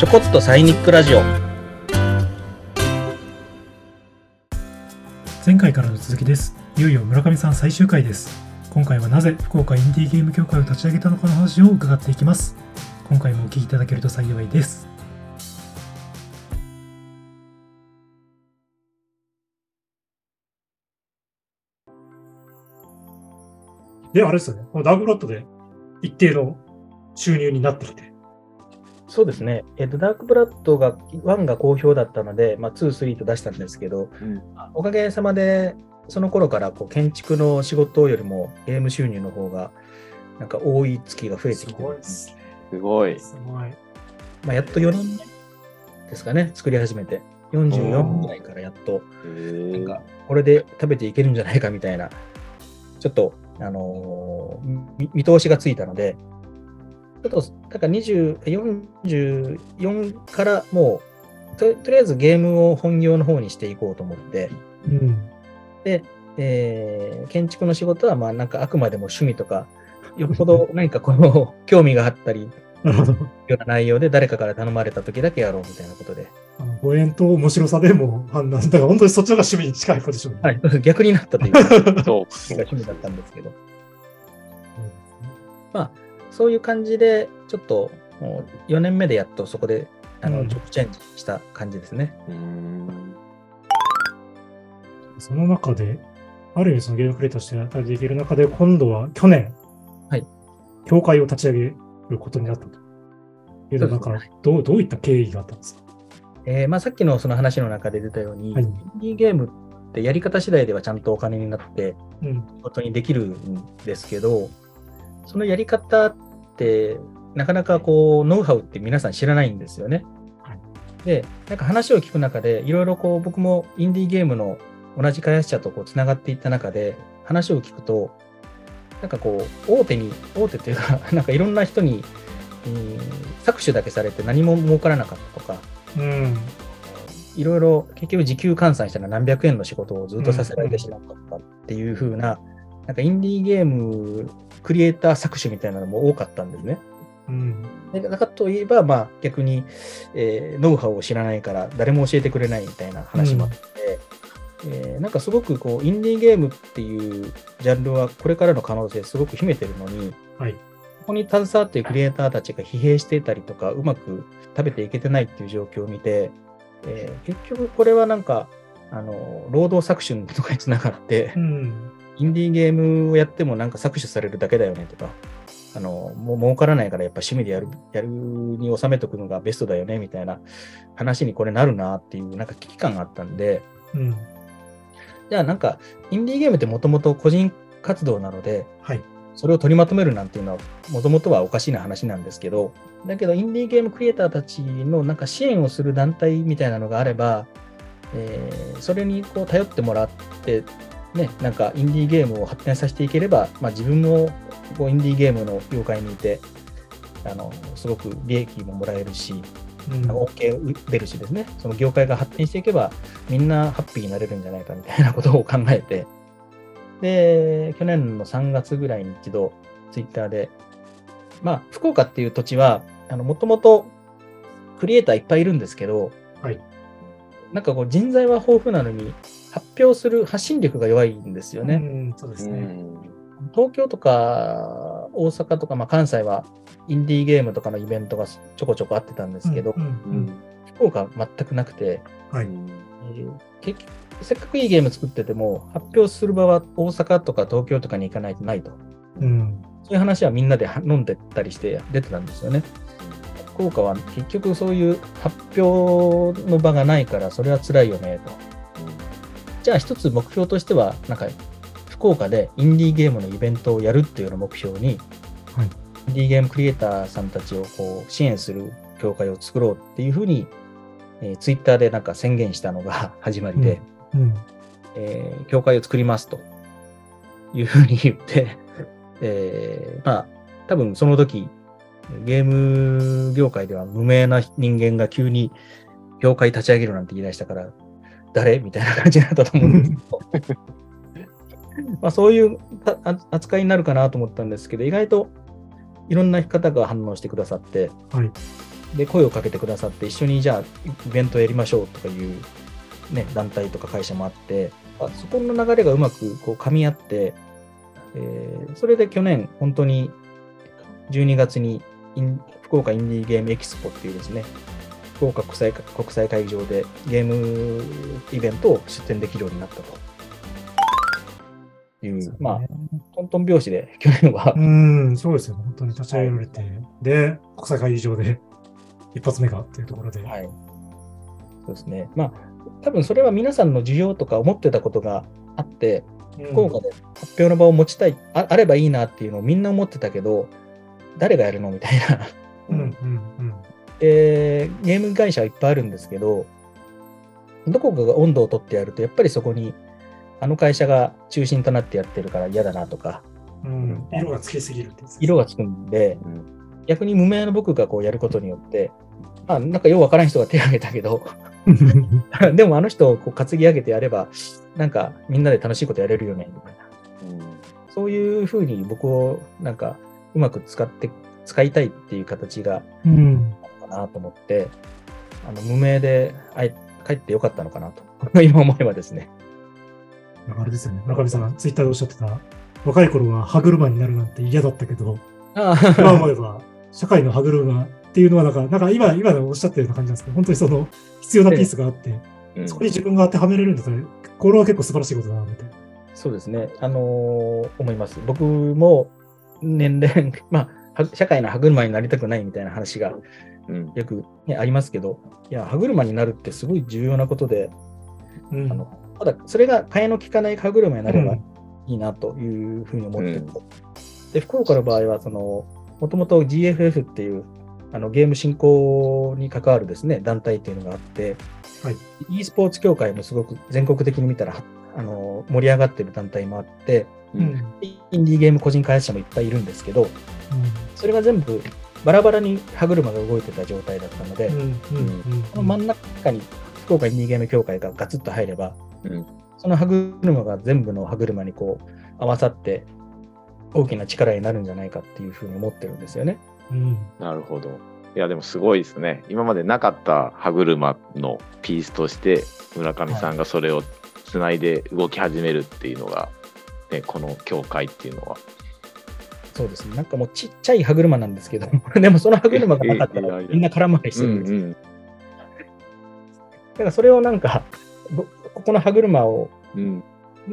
ちょこっとサイニックラジオ前回からの続きです。いよいよ村上さん最終回です。今回はなぜ福岡インディーゲーム協会を立ち上げたのかの話を伺っていきます。今回もお聞きいただけると幸いです。で、あれですよね。このダークロットで一定の収入になってきて。そうですね、えっとダークブラッドが1が好評だったので、まあ、2、3と出したんですけど、うんおかげさまでその頃からこう建築の仕事よりもゲーム収入の方がなんか多い月が増えてきてるす。すごい。すごい。まあ、やっと4年目ですかね、作り始めて。44ぐらいからやっと、なんか、これで食べていけるんじゃないかみたいな、ちょっと、あのーみ見通しがついたので、ちょっと、だから20 44からもうと、とりあえずゲームを本業の方にしていこうと思って、うん。えー建築の仕事は、まあ、なんかあくまでも趣味とか、よっぽど 何かこの興味があったり、なるほど。ような内容で誰かから頼まれた時だけやろうみたいなことで。あのご縁と面白さでも判断。だから本当にそっちの方が趣味に近いポジション。はい、逆になったというか、そう。趣味だったんですけど。そういう感じで、ちょっともう4年目でやっとそこであの、うんチェンジした感じですね。その中で、ある意味そのゲームクリエイターとして働いていける中で、今度は去年、はい。協会を立ち上げることになったと。いうのは、なんかそうです、どう、どういった経緯があったんですか？えーまあ、さっきのその話の中で出たように、はいゲームってやり方次第ではちゃんとお金になってうん。仕事にできるんですけど、そのやり方ってなかなかこうノウハウって皆さん知らないんですよね。はいで、なんか話を聞く中で、いろいろこう僕もインディーゲームの同じ開発者とこうつながっていった中で、話を聞くと、なんかこう、大手に、大手というか、なんかいろんな人に、うん搾取だけされて何も儲からなかったとか、うん。いろいろ結局時給換算したら何百円の仕事をずっとさせられてしまったっていう風な、なんかインディーゲームクリエイター搾取みたいなのも多かったんですね。うん。でだからといえば、まあ逆に、えーノウハウを知らないから誰も教えてくれないみたいな話もあって、えーなんかすごくこうインディーゲームっていうジャンルはこれからの可能性すごく秘めてるのに、はい。ここに携わっているクリエイターたちが疲弊していたりとか、うまく食べていけてないっていう状況を見て、えー結局これはなんか、あの、労働搾取とかにつながってう、ん。インディーゲームをやってもなんか搾取されるだけだよねとか、あの、もう儲からないからやっぱ趣味でやる、やるに収めとくのがベストだよねみたいな話にこれなるなっていうなんか危機感があったんで、うん。じゃあなんか、インディーゲームってもともと個人活動なので、はい。それを取りまとめるなんていうのは、もともとはおかしな話なんですけど、だけど、インディーゲームクリエイターたちのなんか支援をする団体みたいなのがあれば、えーそれにこう頼ってもらって、ね、なんかインディーゲームを発展させていければ、まあ、自分もこうインディーゲームの業界にいて、あのすごく利益ももらえるし、うん。OK 出るしですね、その業界が発展していけば、みんなハッピーになれるんじゃないかみたいなことを考えて、で、去年の3月ぐらいに一度、ツイッターで、まあ、福岡っていう土地は、もともとクリエイターいっぱいいるんですけど、はい。なんかこう人材は豊富なのに、発表する発信力が弱いんですよね。うん。そうですね。うん東京とか大阪とか、まあ、関西はインディーゲームとかのイベントがちょこちょこあってたんですけど。福岡は全くなくて、はい。えー結局せっかくいいゲーム作ってても、発表する場は大阪とか東京とかに行かないとないと。うん。そういう話はみんなでは飲んでったりして出てたんですよね。福岡は結局そういう発表の場がないから、それは辛いよねと。じゃあ一つ目標としては、なんか福岡でインディーゲームのイベントをやるっていうのを目標に、はいインディーゲームクリエイターさんたちをこう支援する協会を作ろうっていうふうに、えー、ツイッターでなんか宣言したのが 始まりで、うん。えー協会を作りますというふうに言って、えーまあ、多分その時、ゲーム業界では無名な人間が急に業界立ち上げるなんて言い出したから、誰？みたいな感じになったと思うんですけど、まあそういう扱いになるかなと思ったんですけど、意外といろんな方が反応してくださって、はい。で、声をかけてくださって、一緒にじゃあ、イベントやりましょうとかいう、ね、団体とか会社もあって、あそこの流れがうまくこう噛み合って、えー、それで去年、本当に12月に福岡インディーゲームエキスポっていうですね、福岡国際国際会議場でゲームイベントを出展できるようになったと。いう、うまあ、トントン拍子で去年は。うん、そうですよ、本当に立ち上げられて、はい、で、国際会議場で一発目がというところで。はい。そうですね。まあ、多分それは皆さんの需要とか思ってたことがあって、福岡で発表の場を持ちたい、ああればいいなっていうのをみんな思ってたけど、誰がやるのみたいな。うんうんうん、えー、ゲーム会社はいっぱいあるんですけど、どこかが温度を取ってやると、やっぱりそこにあの会社が中心となってやってるから嫌だなとか、うん、色がつきすぎるって色がつくんで、うん、逆に無名の僕がこうやることによって、あなんかようわからん人が手を挙げたけど、でもあの人をこう担ぎ上げてやれば、なんかみんなで楽しいことやれるよね、みたいな。うん、そういうふうに僕をなんかうまく使って、使いたいっていう形が、うん、かなと思って、あの無名で帰ってよかったのかなと、今思えばですね。あれですよね、中見さんがツイッターでおっしゃってた、若い頃は歯車になるなんて嫌だったけど、今思えば社会の歯車っていうのはなんか、なんか今、今おっしゃってるような感じなんですけど、本当にその必要なピースがあって、そこに自分が当てはめられるんだったら、これは結構素晴らしいことだな、みたいな。そうですね。あのー、思います。僕も年齢、まあ、社会の歯車になりたくないみたいな話がよく、ね、ありますけど、いや、歯車になるってすごい重要なことで、うん、あのただ、それが替えの利かない歯車になればいいなというふうに思ってて、うん、で、福岡の場合は、その、もともと GFF っていうあのゲーム振興に関わるですね、団体っていうのがあって、はい、e スポーツ協会もすごく全国的に見たらあの盛り上がってる団体もあって、うん、インディーゲーム個人開発者もいっぱいいるんですけど、うん、それが全部バラバラに歯車が動いてた状態だったので、この真ん中に福岡インディーゲーム協会がガツッと入れば、うん、その歯車が全部の歯車にこう合わさって大きな力になるんじゃないかっていうふうに思ってるんですよね。うん、なるほど。いやでもすごいですね。今までなかった歯車のピースとして村上さんがそれをつないで動き始めるっていうのが、ね、この教会っていうのは。そうですね。なんかもうちっちゃい歯車なんですけど、でもその歯車がなかったらみんな空回りす。るんですよ。だからそれをなんか、ここの歯車を、うん、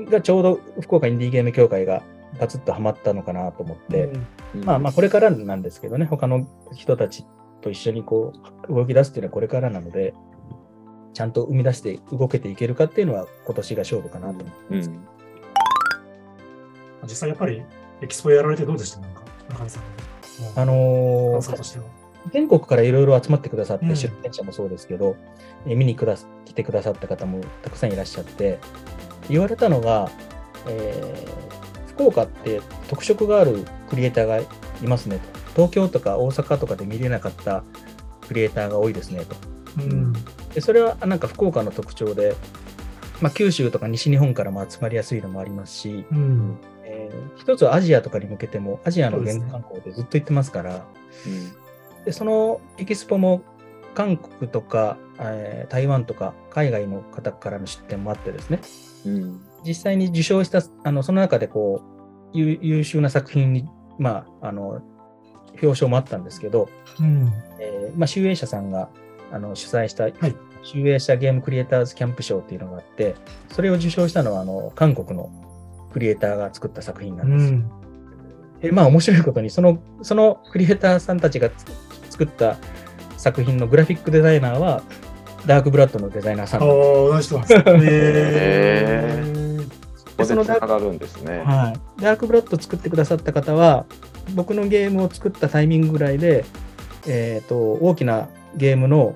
がちょうど福岡インディーゲーム協会がガツッとはまったのかなと思って、うん、まあまあこれからなんですけどね、他の人たちと一緒にこう動き出すっていうのはこれからなので、ちゃんと生み出して動けていけるかっていうのは今年が勝負かなと思ってます。うん、実際やっぱりエキスポやられてどうでした？なんか中井さん。あのー、全国からいろいろ集まってくださって、出展者もそうですけど、え見にくだ来てくださった方もたくさんいらっしゃって、言われたのが、えー、福岡って特色があるクリエイターがいますねと。東京とか大阪とかで見れなかったクリエイターが多いですねと。うん、でそれはなんか福岡の特徴で、まあ、九州とか西日本からも集まりやすいのもありますし、うん、えー、一つはアジアとかに向けても、アジアの原観光でずっと行ってますから、そで、ね。うん、そのエキスポも韓国とか、えー、台湾とか海外の方からの出展もあってですね、うん、実際に受賞した、あのその中でこう優秀な作品に、まあ、あの表彰もあったんですけど、うん。えーまあ、集英社さんがあの主催した、はい、集英社ゲームクリエイターズキャンプショーっていうのがあって、それを受賞したのはあの韓国のクリエイターが作った作品なんです。うん、えまあ面白いことにその、そのクリエイターさんたちが作った作品のグラフィックデザイナーは、ダークブラッドのデザイナーさん。ああ、同じ人なんですね。でそのダークるんですね、はい、ダークブラッド作ってくださった方は、僕のゲームを作ったタイミングぐらいで、えーと、大きなゲームの、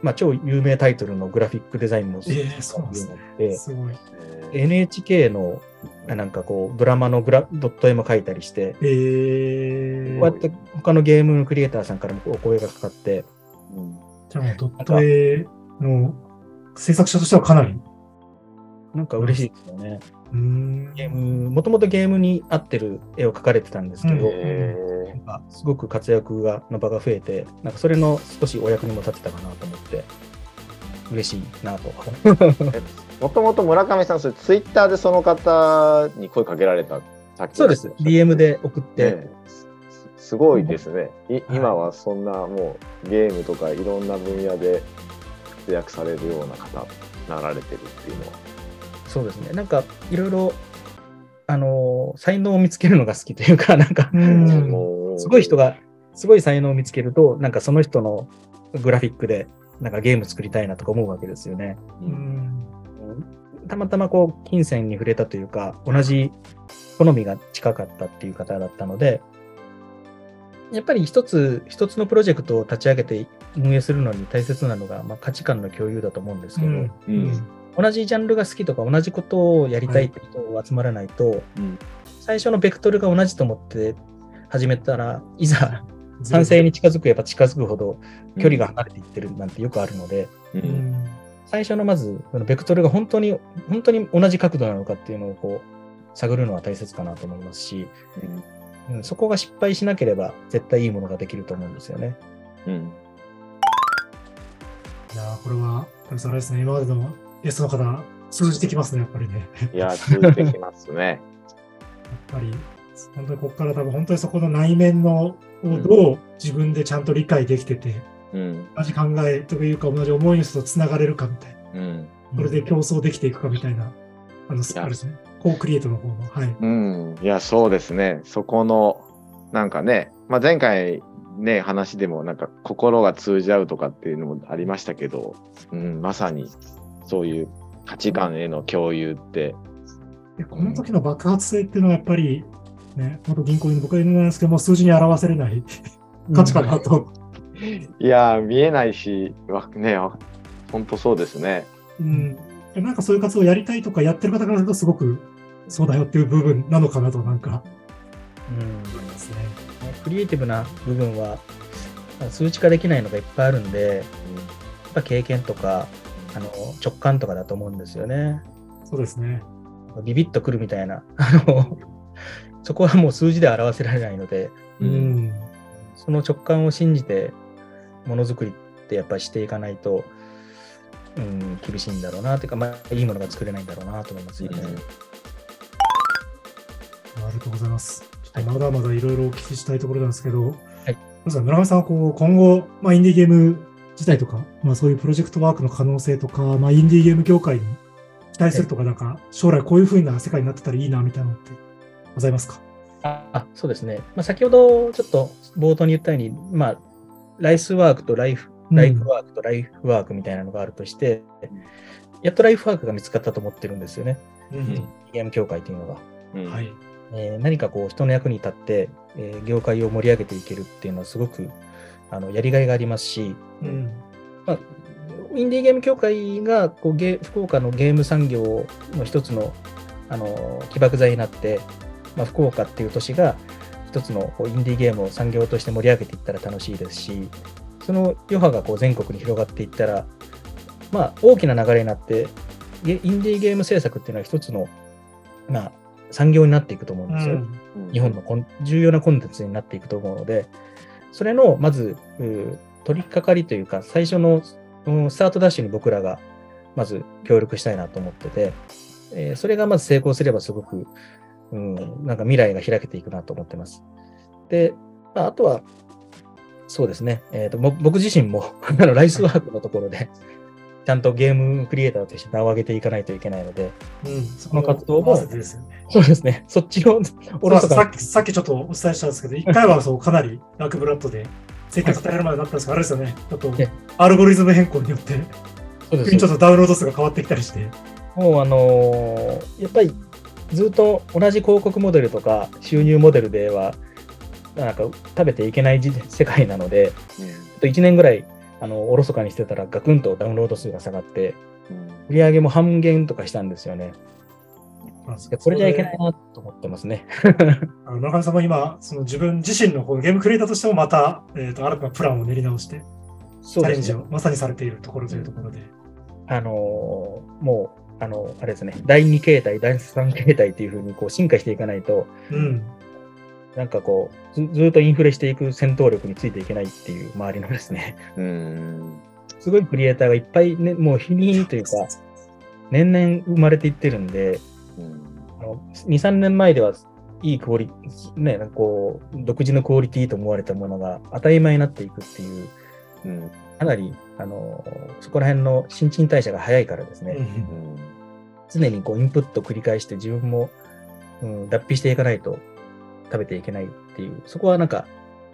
まあ、超有名タイトルのグラフィックデザインもするようになって、NHK のなんかこうドラマのグラドット絵も描いたりして、えー、こうやって他のゲームのクリエイターさんからもお声がかかって、うん、じゃあドット絵の制作者としてはかなり？なんか嬉しいですよね。うん。ゲーム、もともとゲームに合ってる絵を描かれてたんですけど、うん。へなんかすごく活躍がの場が増えて、なんかそれの少しお役にも立てたかなと思って、嬉しいなと。ーもともと村上さん、それツイッターでその方に声かけられた。そうです。DM で送って、ねすすごいですね、い今はそんなもうゲームとかいろんな分野で活躍されるような方なられてるっていうのは。そうですね。なんかいろいろ、あのー才能を見つけるのが好きというか、なんか、すごい人が、すごい才能を見つけると、なんかその人のグラフィックで、なんかゲーム作りたいなとか思うわけですよね。ううんん。たまたまこう、金銭に触れたというか、同じ好みが近かったっていう方だったので、やっぱり一つ、一つのプロジェクトを立ち上げて運営するのに大切なのが、まあ、価値観の共有だと思うんですけど、うん。うん。同じジャンルが好きとか同じことをやりたいって人を集まらないと、うん。最初のベクトルが同じと思って始めたらいざ賛成に近づくやっぱ近づくほど距離が離れていってるなんてよくあるので、ううんん最初のまずそのベクトルが本当に本当に同じ角度なのかっていうのをこう探るのは大切かなと思いますし、うん、そこが失敗しなければ絶対いいものができると思うんですよね。うんいやーこれは、これあれですね、今までのゲストの方、通じてきますね、やっぱりね。いや、通じてきますね。やっぱり、本当にここから多分本当にそこの内面のをどう自分でちゃんと理解できてて、うん。同じ考えというか同じ思いの人とつながれるかみたいな、うん。これで競争できていくかみたいな、あの、あれですね、コークリエイトの方の、はい。うん、いや、そうですね。そこの、なんかね、まあ、前回ね、話でも、なんか心が通じ合うとかっていうのもありましたけど、うん、まさにそういう価値観への共有って、でこの時の爆発性っていうのはやっぱり、ね、元銀行員の僕は言うのなんですけども、数字に表せれない価値観だと。いやー、見えないし、わね、わほんとそうですね。うん。なんかそういう活動をやりたいとかやってる方からするとすごくそうだよっていう部分なのかなとなんかうん思いますね。クリエイティブな部分は数値化できないのがいっぱいあるんで、やっぱ経験とかあの直感とかだと思うんですよね。そうですね。ビビッとくるみたいな。あのそこはもう数字では表せられないので、ううんん。その直感を信じてものづくりってやっぱりしていかないと、うん、厳しいんだろうなというか、まあ、いいものが作れないんだろうなと思いますよね。ありがとうございます。ちょっとまだまだいろいろお聞きしたいところなんですけど、はいまずは村上さんはこう今後、まあ、インディーゲーム自体とか、まあ、そういうプロジェクトワークの可能性とか、まあ、インディーゲーム業界に期待するとか、なんか将来こういう風な世界になってたらいいなみたいなのってございますか？ああそうですね。まあ、先ほどちょっと冒頭に言ったように、まあ、ライスワークとライフ、ライフワークとライフワークみたいなのがあるとして、やっとライフワークが見つかったと思ってるんですよね。うんゲーム協会というのが。うんはい。えー何かこう人の役に立って、えー業界を盛り上げていけるっていうのはすごくあのやりがいがありますし、うん。まあ、インディーゲーム協会がこうゲ福岡のゲーム産業の一つのあの起爆剤になって、まあ、福岡っていう都市が一つのインディーゲームを産業として盛り上げていったら楽しいですし、その余波がこう全国に広がっていったら、まあ、大きな流れになって、ゲインディーゲーム制作っていうのは一つの、まあ、産業になっていくと思うんですよ。うん日本のコン重要なコンテンツになっていくと思うので、それのまず取り掛かりというか、最初のうんスタートダッシュに僕らがまず協力したいなと思ってて、えーそれがまず成功すればすごく、うん、なんか未来が開けていくなと思ってます。で、まあ、あとは、そうですね、えーと、ぼ僕自身も あのライスワークのところで、ちゃんとゲームクリエイターとして名を上げていかないといけないので、うん。その活動もね。そうですね、そっちをおろそかさっき、さっきちょっとお伝えしたんですけど、一回はそうかなりラックブラッドで生活与えられるまでになったんですけど、あれですよね。ちょっとえアルゴリズム変更によって、ちょっとダウンロード数が変わってきたりして。もうあのーやっぱりずっと同じ広告モデルとか収入モデルでは、なんか食べていけない時世界なので、ちょっと1年ぐらい、あの、おろそかにしてたらガクンとダウンロード数が下がって、売り上げも半減とかしたんですよね。でこれじゃいけないなと思ってますね。あの村上さんも今、その自分自身のゲームクリエイターとしてもまた、えー、と新たなプランを練り直して、チャレンジ。をまさにされているところというところで。あのーもうあの、あれですね、第2形態、第3形態っていうふうにこう進化していかないと、うん。なんかこうず、ずっとインフレしていく戦闘力についていけないっていう周りのですね、うん。すごいクリエイターがいっぱい、ね、もう日に日にというか、年々生まれていってるんで、うん、あの2、3年前ではいいクオリね、こう、独自のクオリティと思われたものが当たり前になっていくっていう、うん、かなり、あの、そこら辺の新陳代謝が早いからですね、うん、常にこうインプット繰り返して自分も、うん、脱皮していかないと食べていけないっていう、そこはなんか、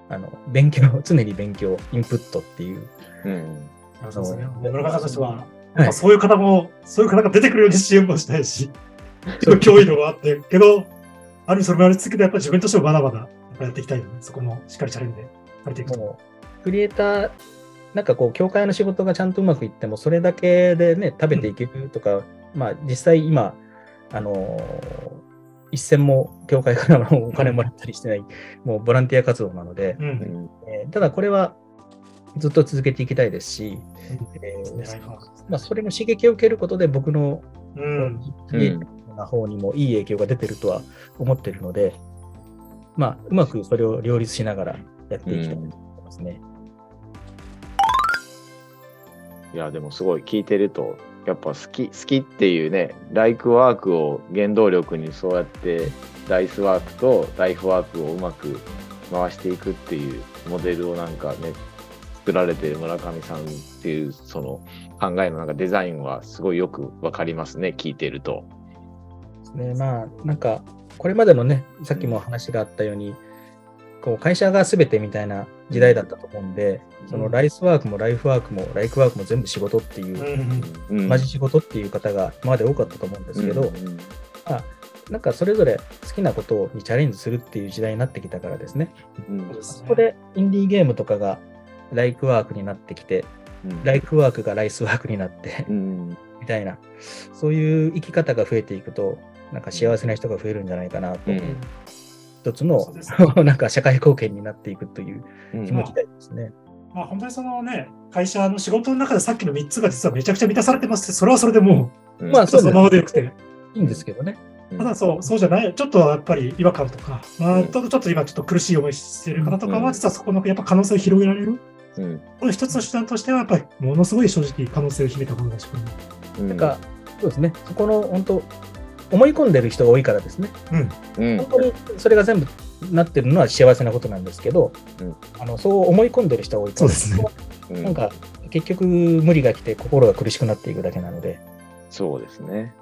あの、勉強、常に勉強、インプットっていう。うん。そうですね。村上さんとしては、はい、そういう方も、そういう方が出てくるように支援もしたいし、脅威度があって、けど、ある意味それもやり続けて、やっぱり自分としてもまだまだやっていきたいので、そこもしっかりチャレンジでされていくと。クリエイター、なんかこう、教会の仕事がちゃんとうまくいっても、それだけでね、食べていけるとか、うん、まあ、実際今、あのー一銭も教会からのお金もらったりしてない、もうボランティア活動なので、うん、えー、ただこれはずっと続けていきたいですし、えー、まあ、それの刺激を受けることで僕の、うん、な方にもいい影響が出てるとは思ってるので、まあ、うまくそれを両立しながらやっていきたいと思いますね。いや、でもすごい聞いてると、やっぱ好き好きっていうねライクワークを原動力にそうやってダイスワークとライフワークをうまく回していくっていうモデルをなんかね作られてる村上さんっていうその考えのなんかデザインはすごいよくわかりますね聞いてると。ねまあなんかこれまでのねさっきも話があったように、こう会社が全てみたいな時代だったと思うんで、うん、そのライスワークもライフワークもライクワークも全部仕事っていう、うん、同じ仕事っていう方が今まで多かったと思うんですけど、うん、まあ、なんかそれぞれ好きなことにチャレンジするっていう時代になってきたからですね。そこでインディーゲームとかがライクワークになってきて、ライフワークがライスワークになってみたいな、そういう生き方が増えていくと、なんか幸せな人が増えるんじゃないかなと一つの、なんか社会貢献になっていくという気持ちですね。まあ、まあ、本当にそのね、会社の仕事の中でさっきの3つが実はめちゃくちゃ満たされてますそれはそれでもう、まあ、そのままでよくて。いいんですけどね。ただそう、そうじゃない、ちょっとやっぱり違和感とか、まあ、ちょっと今ちょっと苦しい思いしてる方とかは、実はそこのやっぱ可能性を広げられる。うん、この一つの手段としては、やっぱりものすごい正直可能性を秘めたものだし、うん、なんか、そうですね、そこの本当、思い込んでる人が多いからですね。うん、本当にそれが全部なってるのは幸せなことなんですけど、うん、あのそう思い込んでる人が多いから、そうですね、なんか結局無理が来て心が苦しくなっていくだけなので。そうですね。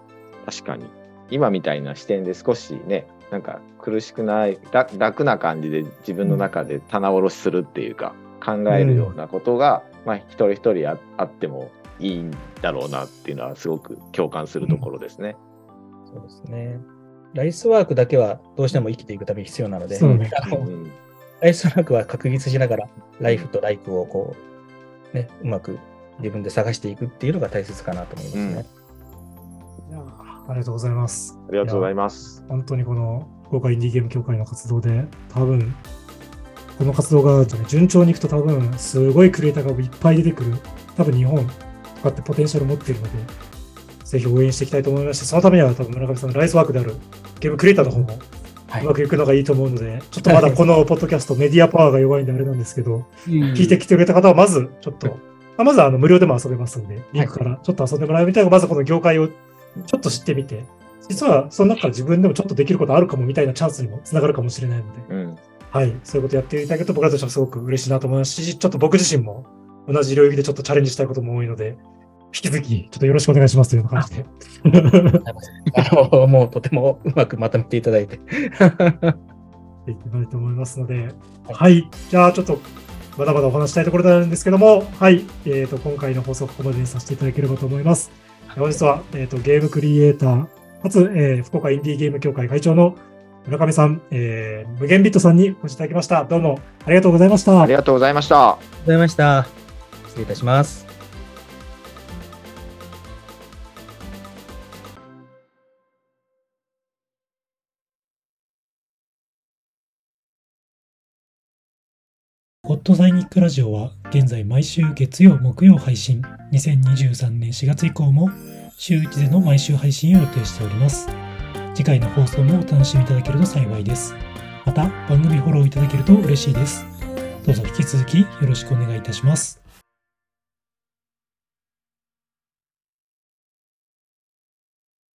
確かに。今みたいな視点で少しね、なんか苦しくない楽な感じで自分の中で棚卸しするっていうか、考えるようなことが、うん、まあ一人一人ああってもいいんだろうなっていうのはすごく共感するところですね。うんそうですね。ライスワークだけはどうしても生きていくために必要なので、ね、ライスワークは確立しながら、ライフとライフをこう、ね、うまく自分で探していくっていうのが大切かなと思いますね。うん、ありがとうございます。ありがとうございます。本当にこの福岡インディーゲーム協会の活動で、多分この活動が順調にいくと多分すごいクリエイターがいっぱい出てくる。多分日本とかってポテンシャル持っているので、ぜひ応援していきたいと思いまして、そのためには多分村上さんのライスワークであるゲームクリエイターの方もうまくいくのがいいと思うので、はい、ちょっとまだこのポッドキャスト、メディアパワーが弱いんであれなんですけど、聞いてきてくれた方はまずちょっと、ままずあの無料でも遊べますんで、リンクからちょっと遊んでもらうみたいな、まずこの業界をちょっと知ってみて、実はその中から自分でもちょっとできることあるかもみたいなチャンスにもつながるかもしれないので、うん、はい、そういうことやっていただけると僕らとしてはすごく嬉しいなと思いますし、ちょっと僕自身も同じ領域でちょっとチャレンジしたいことも多いので、引き続き、ちょっとよろしくお願いしますという感じで。あの、もうとてもうまくまとめていただいて。できないと思いますので、はい、はい、じゃあちょっと、まだまだお話したいところなんですけども、はい、えっ、ー、と、今回の放送ここまでにさせていただければと思います。本日は、えっ、ー、と、ゲームクリエイター、かつ、えー、福岡インディーゲーム協会会長の村上さん、えー、無限ビットさんにお越しいただきました。どうもありがとうございました。ありがとうございました。ありがとうございました。失礼いたします。ットサイニックラジオは現在毎週月曜、木曜配信。2023年4月以降も週1での毎週配信を予定しております。次回の放送もお楽しみいただけると幸いです。また、番組フォローいただけると嬉しいです。どうぞ引き続きよろしくお願いいたします。